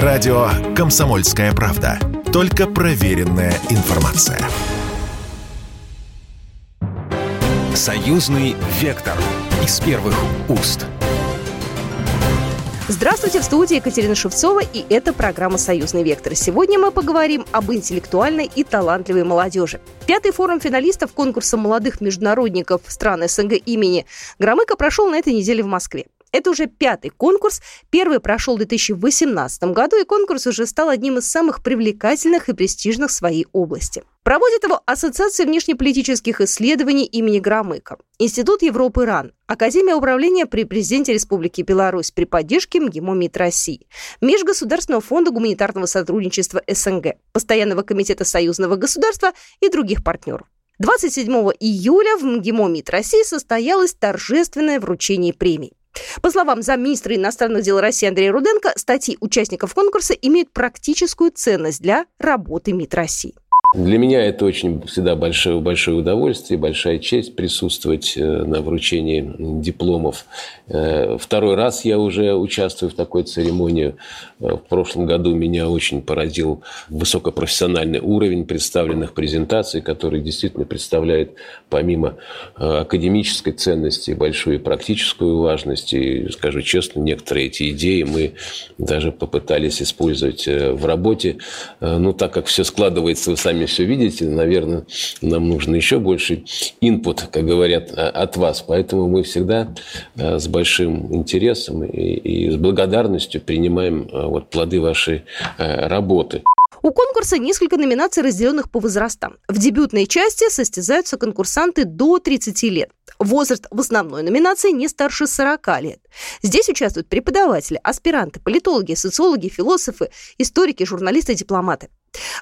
Радио «Комсомольская правда». Только проверенная информация. Союзный вектор из первых уст. Здравствуйте, в студии Екатерина Шевцова, и это программа «Союзный вектор». Сегодня мы поговорим об интеллектуальной и талантливой молодежи. Пятый форум финалистов конкурса молодых международников стран СНГ имени Громыка прошел на этой неделе в Москве. Это уже пятый конкурс. Первый прошел в 2018 году, и конкурс уже стал одним из самых привлекательных и престижных в своей области. Проводит его Ассоциация внешнеполитических исследований имени Громыка, Институт Европы РАН, Академия управления при президенте Республики Беларусь при поддержке МГИМО МИД России, Межгосударственного фонда гуманитарного сотрудничества СНГ, Постоянного комитета союзного государства и других партнеров. 27 июля в МГИМО МИД России состоялось торжественное вручение премий. По словам замминистра иностранных дел России Андрея Руденко, статьи участников конкурса имеют практическую ценность для работы МИД России. Для меня это очень всегда большое, большое удовольствие, большая честь присутствовать э, на вручении дипломов. Э, второй раз я уже участвую в такой церемонии. Э, в прошлом году меня очень поразил высокопрофессиональный уровень представленных презентаций, который действительно представляет помимо академической ценности большую практическую важность. И, скажу честно, некоторые эти идеи мы даже попытались использовать в работе. Ну, так как все складывается, вы сами все видите, наверное, нам нужно еще больше инпут, как говорят, от вас. Поэтому мы всегда с большим интересом и, с благодарностью принимаем а, вот плоды вашей работы. У конкурса несколько номинаций, разделенных по возрастам. В дебютной части состязаются конкурсанты до 30 лет. Возраст в основной номинации не старше 40 лет. Здесь участвуют преподаватели, аспиранты, политологи, социологи, философы, историки, журналисты, дипломаты.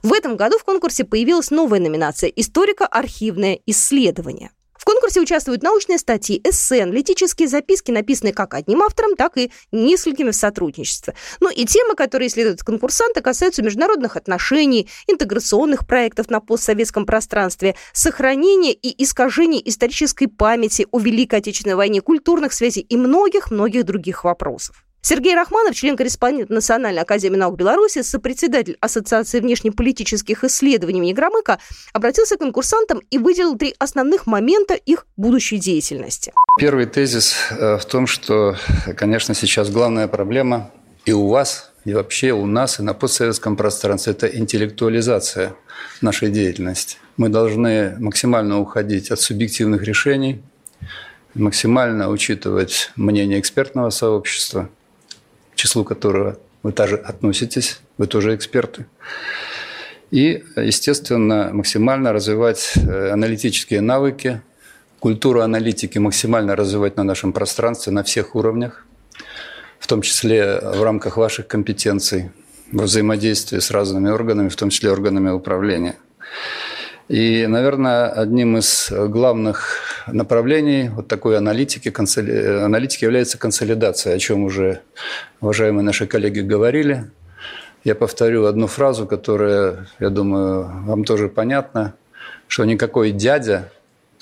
В этом году в конкурсе появилась новая номинация «Историко-архивное исследование». В конкурсе участвуют научные статьи, эссе, аналитические записки, написанные как одним автором, так и несколькими в сотрудничестве. Ну и темы, которые исследуют конкурсанты, касаются международных отношений, интеграционных проектов на постсоветском пространстве, сохранения и искажения исторической памяти о Великой Отечественной войне, культурных связей и многих-многих других вопросов. Сергей Рахманов, член-корреспондент Национальной академии наук Беларуси, сопредседатель Ассоциации внешнеполитических исследований имени Громыка, обратился к конкурсантам и выделил три основных момента их будущей деятельности. Первый тезис э, в том, что, конечно, сейчас главная проблема и у вас, и вообще у нас, и на постсоветском пространстве – это интеллектуализация нашей деятельности. Мы должны максимально уходить от субъективных решений, максимально учитывать мнение экспертного сообщества – числу которого вы также относитесь, вы тоже эксперты. И, естественно, максимально развивать э, аналитические навыки, культуру аналитики максимально развивать на нашем пространстве на всех уровнях, в том числе в рамках ваших компетенций, во взаимодействии с разными органами, в том числе органами управления. И, наверное, одним из главных направлений вот такой аналитики, консоли... аналитики является консолидация, о чем уже уважаемые наши коллеги говорили. Я повторю одну фразу, которая, я думаю, вам тоже понятна, что никакой дядя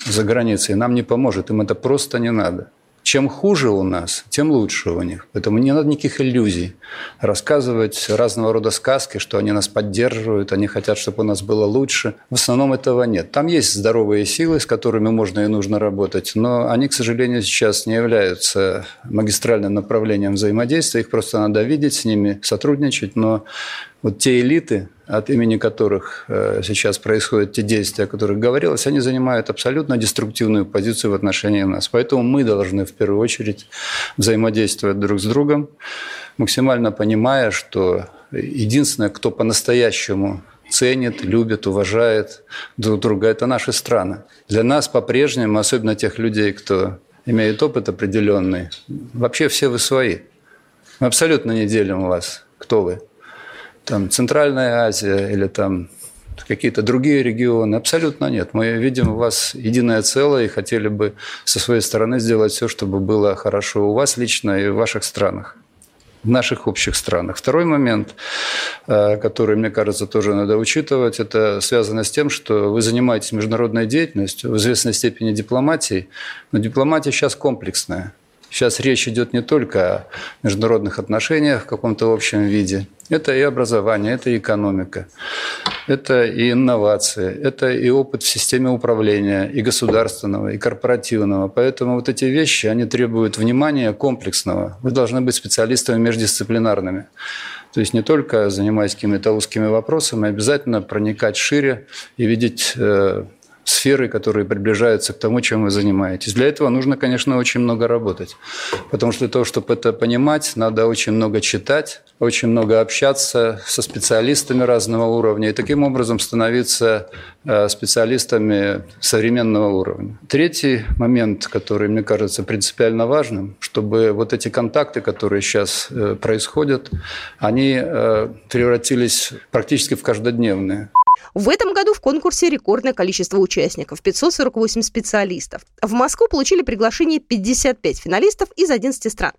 за границей нам не поможет, им это просто не надо – чем хуже у нас, тем лучше у них. Поэтому не надо никаких иллюзий. Рассказывать разного рода сказки, что они нас поддерживают, они хотят, чтобы у нас было лучше. В основном этого нет. Там есть здоровые силы, с которыми можно и нужно работать, но они, к сожалению, сейчас не являются магистральным направлением взаимодействия. Их просто надо видеть, с ними сотрудничать. Но вот те элиты, от имени которых э, сейчас происходят те действия, о которых говорилось, они занимают абсолютно деструктивную позицию в отношении нас. Поэтому мы должны в первую очередь взаимодействовать друг с другом, максимально понимая, что единственное, кто по-настоящему ценит, любит, уважает друг друга, это наши страны. Для нас по-прежнему, особенно тех людей, кто имеет опыт определенный, вообще все вы свои. Мы абсолютно не делим вас, кто вы там Центральная Азия или там какие-то другие регионы. Абсолютно нет. Мы видим у вас единое целое и хотели бы со своей стороны сделать все, чтобы было хорошо у вас лично и в ваших странах в наших общих странах. Второй момент, э, который, мне кажется, тоже надо учитывать, это связано с тем, что вы занимаетесь международной деятельностью, в известной степени дипломатией, но дипломатия сейчас комплексная. Сейчас речь идет не только о международных отношениях в каком-то общем виде. Это и образование, это и экономика, это и инновации, это и опыт в системе управления, и государственного, и корпоративного. Поэтому вот эти вещи, они требуют внимания комплексного. Вы должны быть специалистами междисциплинарными. То есть не только занимаясь какими-то узкими вопросами, а обязательно проникать шире и видеть э, сферы, которые приближаются к тому, чем вы занимаетесь. Для этого нужно, конечно, очень много работать. Потому что для того, чтобы это понимать, надо очень много читать, очень много общаться со специалистами разного уровня и таким образом становиться э, специалистами современного уровня. Третий момент, который, мне кажется, принципиально важным, чтобы вот эти контакты, которые сейчас э, происходят, они э, превратились практически в каждодневные. В этом году в конкурсе рекордное количество участников – 548 специалистов. В Москву получили приглашение 55 финалистов из 11 стран.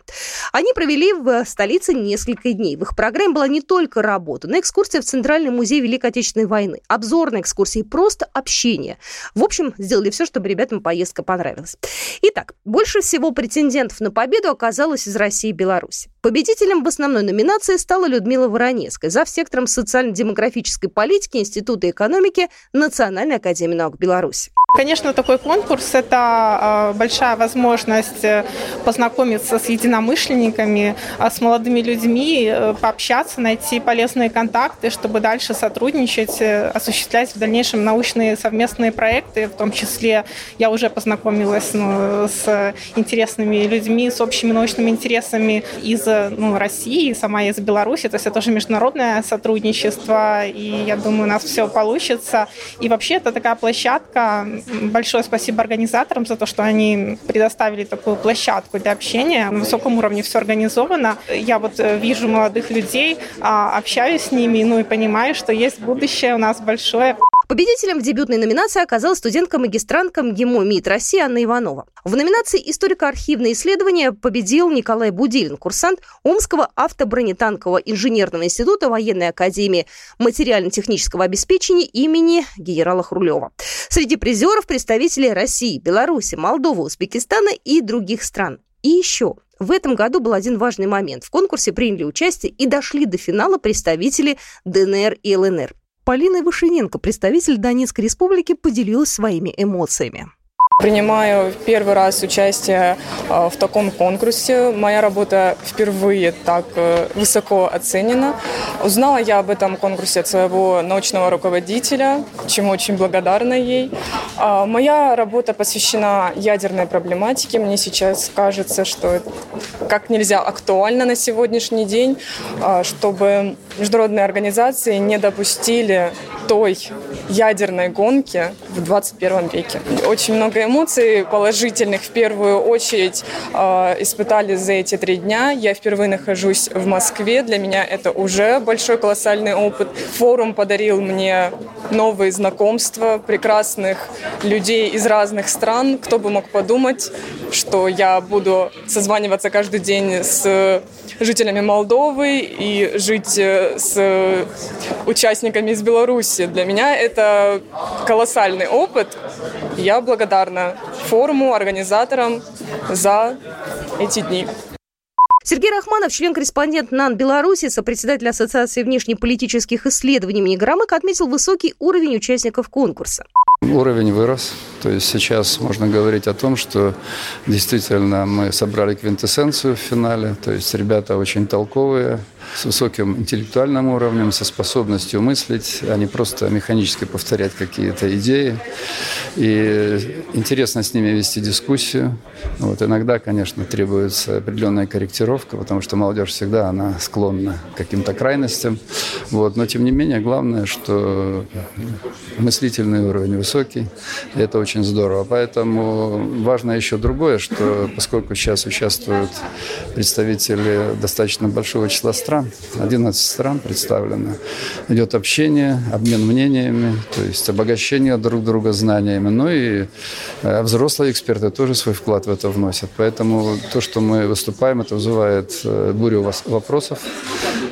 Они провели в столице несколько дней. В их программе была не только работа, но и экскурсия в Центральный музей Великой Отечественной войны, обзорные экскурсии, просто общение. В общем, сделали все, чтобы ребятам поездка понравилась. Итак, больше всего претендентов на победу оказалось из России и Беларуси. Победителем в основной номинации стала Людмила Воронецкая, зав. сектором социально-демографической политики Института экономики Национальной академии наук Беларуси. Конечно, такой конкурс – это э, большая возможность э, познакомиться с единомышленниками, э, с молодыми людьми, пообщаться, найти полезные контакты, чтобы дальше сотрудничать, осуществлять в дальнейшем научные совместные проекты. В том числе я уже познакомилась ну, с интересными людьми, с общими научными интересами из ну, России, сама из Беларуси. То есть это тоже международное сотрудничество, и я думаю, у нас все получится. И вообще это такая площадка, большое спасибо организаторам за то, что они предоставили такую площадку для общения. На высоком уровне все организовано. Я вот э, вижу молодых людей, а, общаюсь с ними, ну и понимаю, что есть будущее у нас большое. Победителем в дебютной номинации оказалась студентка-магистрантка МГИМО МИД России Анна Иванова. В номинации «Историко-архивные исследования» победил Николай Будилин, курсант Омского автобронетанкового инженерного института военной академии материально-технического обеспечения имени генерала Хрулева. Среди призеров представители России, Беларуси, Молдовы, Узбекистана и других стран. И еще в этом году был один важный момент. В конкурсе приняли участие и дошли до финала представители ДНР и ЛНР. Полина Вышиненко, представитель Донецкой республики, поделилась своими эмоциями. Принимаю первый раз участие а, в таком конкурсе. Моя работа впервые так э, высоко оценена. Узнала я об этом конкурсе от своего научного руководителя, чему очень благодарна ей. А, моя работа посвящена ядерной проблематике. Мне сейчас кажется, что как нельзя актуально на сегодняшний день, а, чтобы международные организации не допустили той ядерной гонки в 21 веке. Очень много эмоций положительных в первую очередь э, испытали за эти три дня. Я впервые нахожусь в Москве. Для меня это уже большой колоссальный опыт. Форум подарил мне новые знакомства, прекрасных людей из разных стран. Кто бы мог подумать, что я буду созваниваться каждый день с жителями Молдовы и жить э, с участниками из Беларуси. Для меня это колоссальный опыт. Я благодарна форуму, организаторам за эти дни. Сергей Рахманов, член-корреспондент НАН Беларуси, сопредседатель Ассоциации внешнеполитических исследований имени отметил высокий уровень участников конкурса. Уровень вырос. То есть сейчас можно говорить о том, что действительно мы собрали квинтэссенцию в финале. То есть ребята очень толковые, с высоким интеллектуальным уровнем, со способностью мыслить, а не просто механически повторять какие-то идеи. И интересно с ними вести дискуссию. Вот иногда, конечно, требуется определенная корректировка, потому что молодежь всегда она склонна к каким-то крайностям. Вот. Но, тем не менее, главное, что мыслительный уровень высокий. И это очень здорово. Поэтому важно еще другое, что поскольку сейчас участвуют представители достаточно большого числа стран, страна, 11 стран представлено. Идет общение, обмен мнениями, то есть обогащение друг друга знаниями. Ну и э, взрослые эксперты тоже свой вклад в это вносят. Поэтому то, что мы выступаем, это вызывает э, бурю вопросов.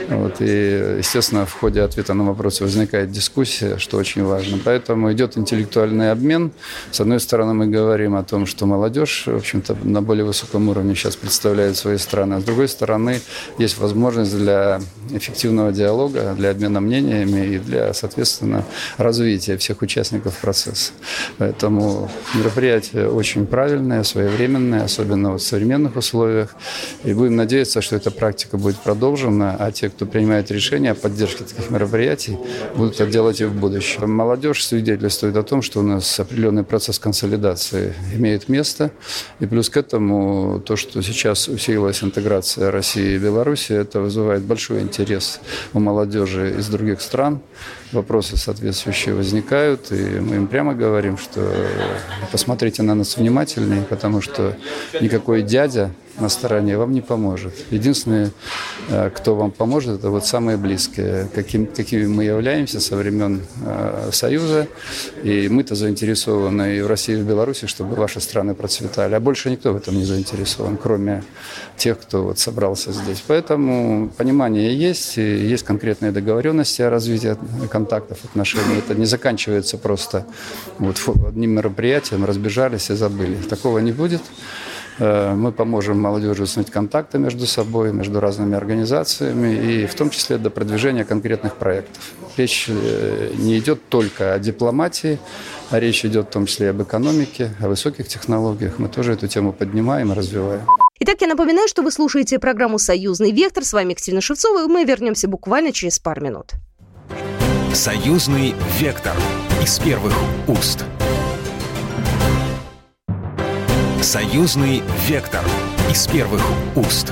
Вот, и, естественно, в ходе ответа на вопросы возникает дискуссия, что очень важно. Поэтому идет интеллектуальный обмен. С одной стороны, мы говорим о том, что молодежь, в общем-то, на более высоком уровне сейчас представляет свои страны. А с другой стороны, есть возможность для эффективного диалога, для обмена мнениями и для, соответственно, развития всех участников процесса. Поэтому мероприятие очень правильное, своевременное, особенно в современных условиях. И будем надеяться, что эта практика будет продолжена, а те, кто принимает решения о поддержке таких мероприятий, будут это делать и в будущем. Молодежь свидетельствует о том, что у нас определенный процесс консолидации имеет место. И плюс к этому то, что сейчас усилилась интеграция России и Беларуси, это вызывает большой интерес у молодежи из других стран. Вопросы соответствующие возникают, и мы им прямо говорим, что посмотрите на нас внимательнее, потому что никакой дядя на стороне вам не поможет. Единственное, э, кто вам поможет, это вот самые близкие, каким, какими мы являемся со времен э, Союза. И мы-то заинтересованы и в России, и в Беларуси, чтобы ваши страны процветали. А больше никто в этом не заинтересован, кроме тех, кто вот собрался здесь. Поэтому понимание есть, и есть конкретные договоренности о развитии контактов, отношений. Это не заканчивается просто вот одним мероприятием, разбежались и забыли. Такого не будет. Э, мы поможем молодежи установить контакты между собой, между разными организациями, и в том числе до продвижения конкретных проектов. Речь э, не идет только о дипломатии, а речь идет в том числе и об экономике, о высоких технологиях. Мы тоже эту тему поднимаем и развиваем. Итак, я напоминаю, что вы слушаете программу «Союзный вектор». С вами Екатерина Шевцова, и мы вернемся буквально через пару минут. «Союзный вектор» из первых уст. Союзный вектор из первых уст.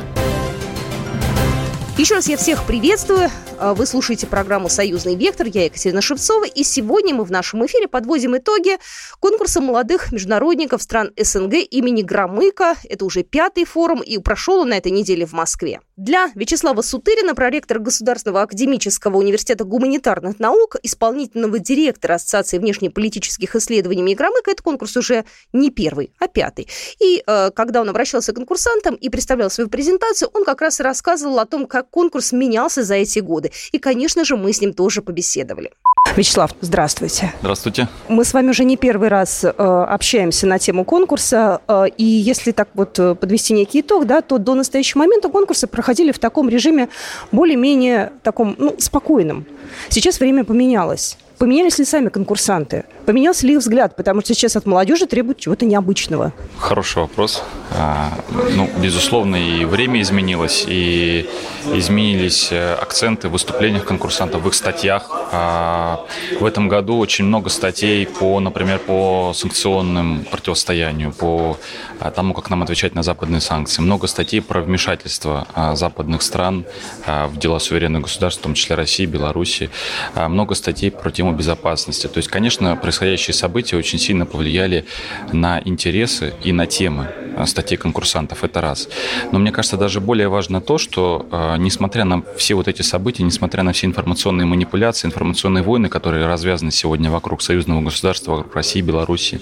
Еще раз я всех приветствую. А, вы слушаете программу «Союзный вектор». Я Екатерина Шевцова. И сегодня мы в нашем эфире подводим итоги конкурса молодых международников стран СНГ имени Громыка. Это уже пятый форум, и прошел он на этой неделе в Москве. Для Вячеслава Сутырина, проректора Государственного академического университета гуманитарных наук, исполнительного директора Ассоциации внешнеполитических исследований имени Громыка, этот конкурс уже не первый, а пятый. И э, когда он обращался к конкурсантам и представлял свою презентацию, он как раз и рассказывал о том, как конкурс менялся за эти годы годы. И, конечно же, мы с ним тоже побеседовали. Вячеслав, здравствуйте. Здравствуйте. Мы с вами уже не первый раз э, общаемся на тему конкурса, э, и если так вот э, подвести некий итог, да, то до настоящего момента конкурсы проходили в таком режиме более-менее таком, ну, спокойном. Сейчас время поменялось. Поменялись ли сами конкурсанты? Поменялся ли их взгляд? Потому что сейчас от молодежи требуют чего-то необычного. Хороший вопрос. А, ну, безусловно, и время изменилось, и изменились э, акценты в выступлениях конкурсантов, в их статьях. А, в этом году очень много статей по, например, по санкционным противостоянию, по а, тому, как нам отвечать на западные санкции. Много статей про вмешательство западных стран в дела суверенных государств, в том числе России, Беларуси. Много статей про тему безопасности. То есть, конечно, происходящие события очень сильно повлияли на интересы и на темы статей конкурсантов. Это раз. Но мне кажется, даже более важно то, что а, несмотря на все вот эти события, несмотря на все информационные манипуляции, информационные войны, которые развязаны сегодня вокруг союзного государства, вокруг России, Беларуси,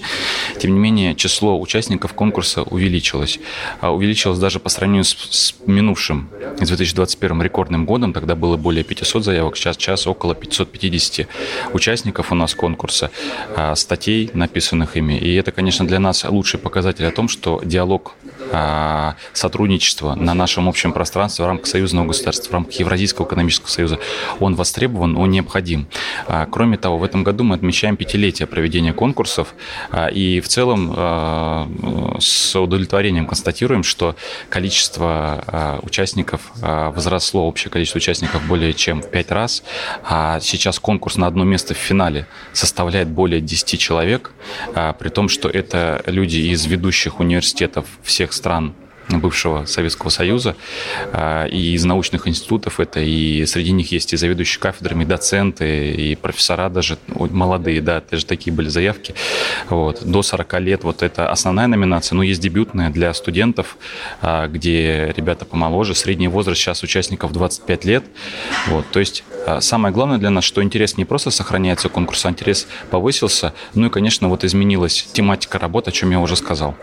тем не менее число участников конкурса увеличилось. А, увеличилось даже по сравнению с, с минувшим, с 2021 рекордным годом, тогда было более 500 заявок, сейчас, сейчас около 550 участников у нас конкурса, статей, написанных ими. И это, конечно, для нас лучший показатель о том, что диалог а, сотрудничества на нашем общем пространстве в рамках союзного государства, в рамках Евразийского экономического союза, он востребован, он необходим. А, кроме того, в этом году мы отмечаем пятилетие проведения конкурсов, а, и в целом с удовлетворением констатируем, что количество участников возросло, общее количество участников более чем в пять раз, а сейчас конкурс на одно место в финале составляет более 10 человек, при том, что это люди из ведущих университетов всех стран бывшего Советского Союза. А, и из научных институтов это, и среди них есть и заведующие кафедрами, и доценты, и профессора даже молодые, да, даже такие были заявки. Вот. До 40 лет вот это основная номинация, но есть дебютная для студентов, а, где ребята помоложе. Средний возраст сейчас участников 25 лет. Вот. То есть а, самое главное для нас, что интерес не просто сохраняется конкурс, а интерес повысился. Ну и, конечно, вот изменилась тематика работы, о чем я уже сказал.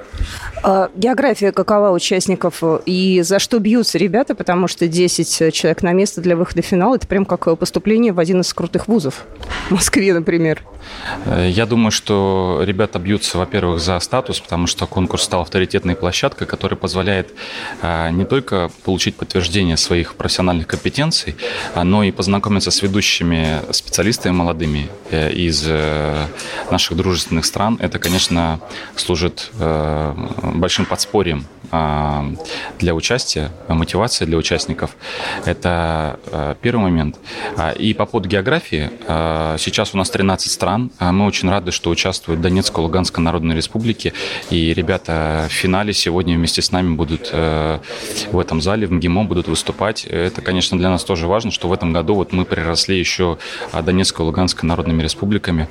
География какова у участников и за что бьются ребята, потому что 10 человек на место для выхода в финал – это прям как поступление в один из крутых вузов в Москве, например. Э, я думаю, что ребята бьются, во-первых, за статус, потому что конкурс стал авторитетной площадкой, которая позволяет э, не только получить подтверждение своих профессиональных компетенций, но и познакомиться с ведущими специалистами молодыми э, из наших дружественных стран. Это, конечно, служит большим подспорьем um, для участия, мотивация для участников. Это а, первый момент. А, и по поводу географии, сейчас у нас 13 стран. Мы очень рады, что участвуют Донецкая, Луганская Народная Республики. И ребята в финале сегодня вместе с нами будут в этом зале, в МГИМО будут выступать. Это, конечно, для нас тоже важно, что в этом году вот мы приросли еще Донецкой, Луганской Народными Республиками.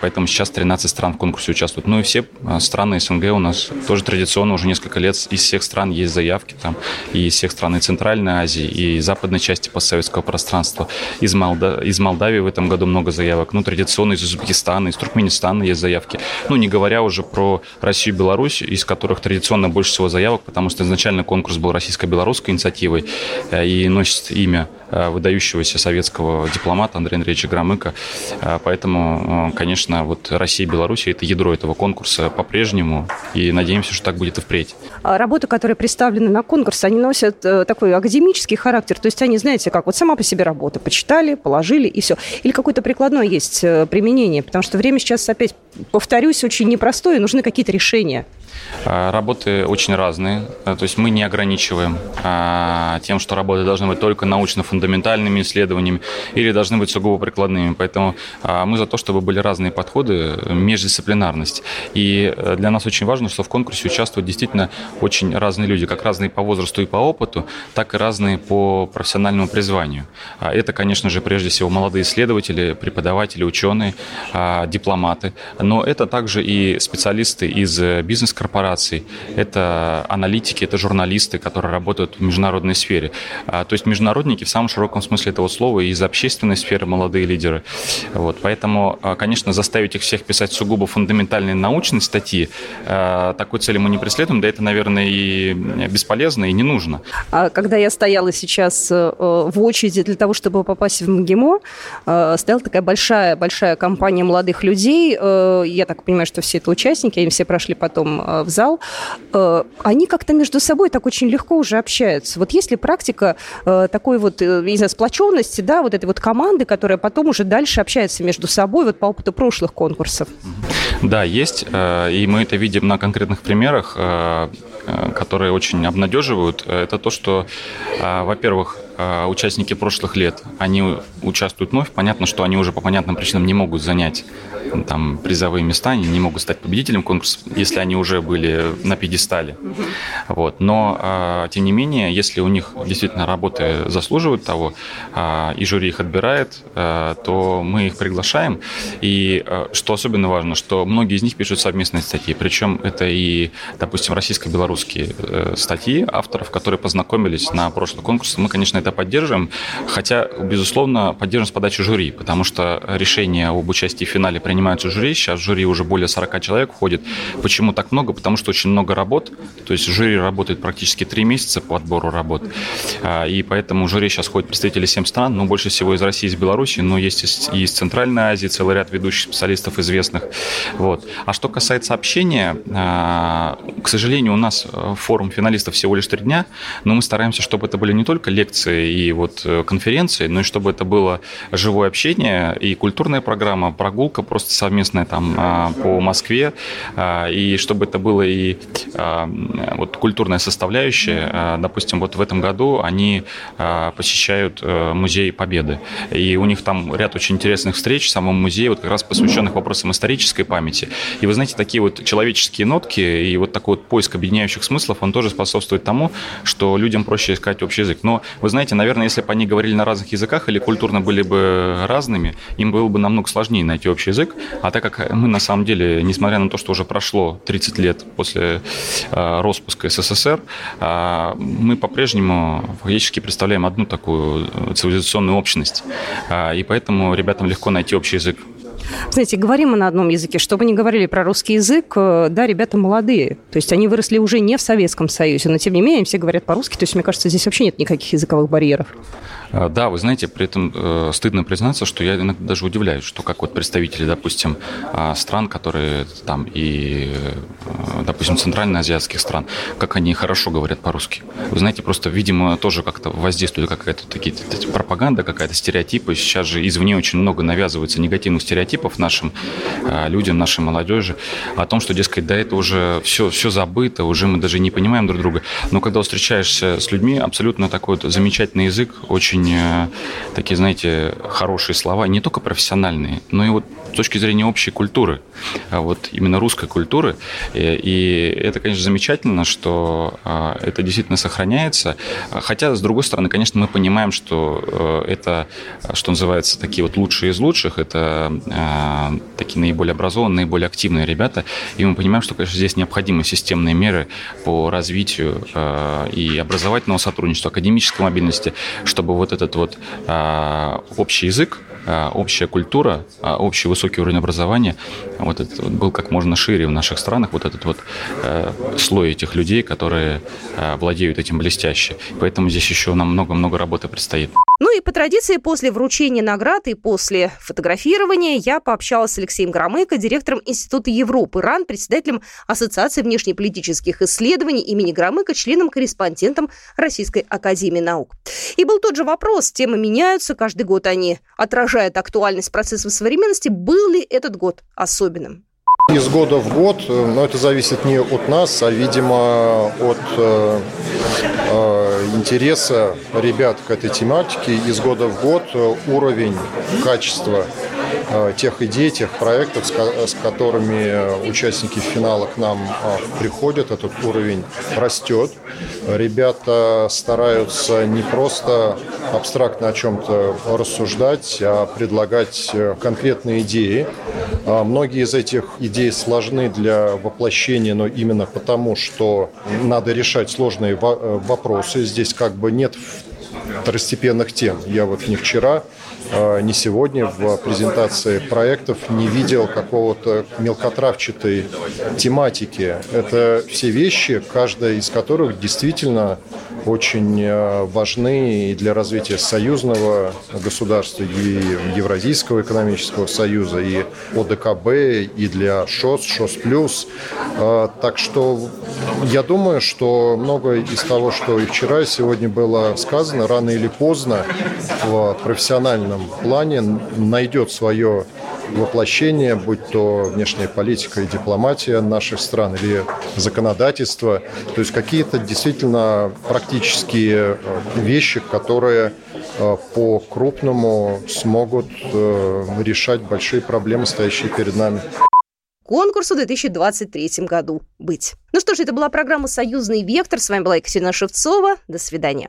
Поэтому сейчас 13 стран в конкурсе участвуют. Ну и все страны СНГ у нас тоже традиционно уже несколько лет из всех стран есть заявки там, и из всех стран и Центральной Азии, и западной части постсоветского пространства. Из, Молда... из Молдавии в этом году много заявок. Ну, традиционно из Узбекистана, из Туркменистана есть заявки. Ну, не говоря уже про Россию и Беларусь, из которых традиционно больше всего заявок, потому что изначально конкурс был российско-белорусской инициативой э, и носит имя Э, выдающегося советского дипломата Андрея Андреевича Громыка. Э, поэтому, конечно, вот Россия и Беларусь – это ядро этого конкурса по-прежнему, и надеемся, что так будет и впредь. А работы, которые представлены на конкурс, они носят такой академический характер, то есть они, знаете, как вот сама по себе работа, почитали, положили и все. Или какое-то прикладное есть применение, потому что время сейчас, опять повторюсь, очень непростое, нужны какие-то решения. Работы очень разные, то есть мы не ограничиваем тем, что работы должны быть только научно-фундаментальными исследованиями или должны быть сугубо прикладными. Поэтому мы за то, чтобы были разные подходы, междисциплинарность. И э, для нас очень важно, что в конкурсе участвуют действительно очень разные люди, как разные по возрасту и по опыту, так и разные по профессиональному призванию. Это, конечно же, прежде всего молодые исследователи, преподаватели, ученые, дипломаты, но это также и специалисты из э, бизнес-корпораций, это аналитики, это журналисты, которые работают в международной сфере. А, то есть международники в самом широком смысле этого слова из общественной сферы молодые лидеры. Вот, поэтому, а, конечно, заставить их всех писать сугубо фундаментальные научные статьи, а, такой цели мы не преследуем, да это, наверное, и бесполезно, и не нужно. Когда я стояла сейчас э, в очереди для того, чтобы попасть в МГИМО, э, стояла такая большая, большая компания молодых людей, э, я так понимаю, что все это участники, они все прошли потом в зал, э, они как-то между собой так очень легко уже общаются. Вот есть ли практика э, такой вот, не знаю, сплоченности, да, вот этой вот команды, которая потом уже дальше общается между собой, вот по опыту прошлых конкурсов? Да, есть, и мы это видим на конкретных примерах, которые очень обнадеживают. Это то, что, во-первых, участники прошлых лет, они участвуют вновь, понятно, что они уже по понятным причинам не могут занять там призовые места, они не могут стать победителем конкурса, если они уже были на пьедестале. Вот. Но, а, тем не менее, если у них действительно работы заслуживают того, а, и жюри их отбирает, а, то мы их приглашаем. И что особенно важно, что многие из них пишут совместные статьи. Причем это и, допустим, российско-белорусские э, статьи авторов, которые познакомились на прошлый конкурс. Мы, конечно, это поддерживаем, хотя, безусловно, поддерживаем с подачи жюри, потому что решение об участии в финале принимаются жюри. Сейчас жюри уже более 40 человек входит. Почему так много? Потому что очень много работ. То есть жюри работает практически 3 месяца по отбору работ. А, и поэтому жюри сейчас ходят представители 7 стран, но больше всего из России, из Беларуси, но есть и из Центральной Азии целый ряд ведущих специалистов известных. Вот. А что касается общения, а, к сожалению, у нас э, форум финалистов всего лишь три дня, но мы стараемся, чтобы это были не только лекции лекции и вот э, конференции, но и чтобы это было живое общение и культурная программа, прогулка просто совместная там а, по Москве, а, и чтобы это было и а, вот культурная составляющая. Допустим, вот в этом году они посещают э, музей Победы, и у них там ряд очень интересных встреч в самом музее, вот как раз посвященных вопросам исторической памяти. И вы знаете, такие вот человеческие нотки и вот такой вот поиск объединяющих смыслов, он тоже способствует тому, что людям проще искать общий язык. Но вы знаете, наверное, если бы они говорили на разных языках или культурно были бы разными, им было бы намного сложнее найти общий язык. А так как мы на самом деле, несмотря на то, что уже прошло 30 лет после э, распуска СССР, э, мы по-прежнему фактически представляем одну такую цивилизационную общность. Э, и поэтому ребятам легко найти общий язык. Знаете, говорим мы на одном языке. Чтобы не говорили про русский язык, э, да, ребята молодые. То есть они выросли уже не в Советском Союзе, но тем не менее все говорят по-русски. То есть, мне кажется, здесь вообще нет никаких языковых барьеров. А, да, вы знаете, при этом э, стыдно признаться, что я иногда даже удивляюсь, что как вот представители, допустим, э, стран, которые там и, э, допустим, центральноазиатских стран, как они хорошо говорят по-русски. Вы знаете, просто, видимо, тоже как-то воздействует какая-то такие, пропаганда, какая-то стереотипы. Сейчас же извне очень много навязывается негативных стереотипов нашим э, людям, нашей молодежи о том, что, дескать, да, это уже все, все забыто, уже мы даже не понимаем друг друга. Но когда встречаешься с людьми, абсолютно такой вот замечательный язык, очень э, такие, знаете, хорошие слова, не только профессиональные, но и вот с точки зрения общей культуры, а вот именно русской культуры. И, и это, конечно, замечательно, что это действительно сохраняется. Хотя, с другой стороны, конечно, мы понимаем, что э, это, что называется, такие вот лучшие из лучших, это а, такие наиболее образованные, наиболее активные ребята. И мы понимаем, что, конечно, здесь необходимы системные меры по развитию и образовательного сотрудничества, академической мобильности, чтобы вот этот вот общий язык, общая культура, общий высокий уровень образования, вот этот вот был как можно шире в наших странах, вот этот вот э, слой этих людей, которые э, владеют этим блестяще. Поэтому здесь еще нам много-много работы предстоит. Ну и по традиции после вручения наград и после фотографирования я пообщалась с Алексеем Громыко, директором Института Европы РАН, председателем Ассоциации внешнеполитических исследований имени Громыко, членом-корреспондентом Российской Академии Наук. И был тот же вопрос, темы меняются, каждый год они отражают актуальность процессов современности. Был ли этот год особенным? Из года в год, э, но это зависит не от нас, а, видимо, от э, э, интереса ребят к этой тематике. Из года в год э, уровень качества тех идей, тех проектов, с которыми участники финала к нам э, приходят, этот уровень растет. Ребята стараются не просто абстрактно о чем-то рассуждать, а предлагать э, конкретные идеи. А многие из этих идей сложны для воплощения, но именно потому, что надо решать сложные вопросы. Здесь как бы нет второстепенных тем. Я вот не вчера а, не сегодня в презентации проектов не видел какого-то мелкотравчатой тематики. Это все вещи, каждая из которых действительно очень а, важны и для развития союзного государства, и Евразийского экономического союза, и ОДКБ, и для ШОС, ШОС плюс. А, так что я думаю, что многое из того, что и вчера, и сегодня было сказано, рано или поздно в профессиональном плане найдет свое воплощение, будь то внешняя политика и дипломатия наших стран или законодательство. То есть какие-то действительно практические э, вещи, которые э, по крупному смогут э, решать большие проблемы, стоящие перед нами конкурсу в 2023 году быть. Ну что ж, это была программа «Союзный вектор». С вами была Екатерина Шевцова. До свидания.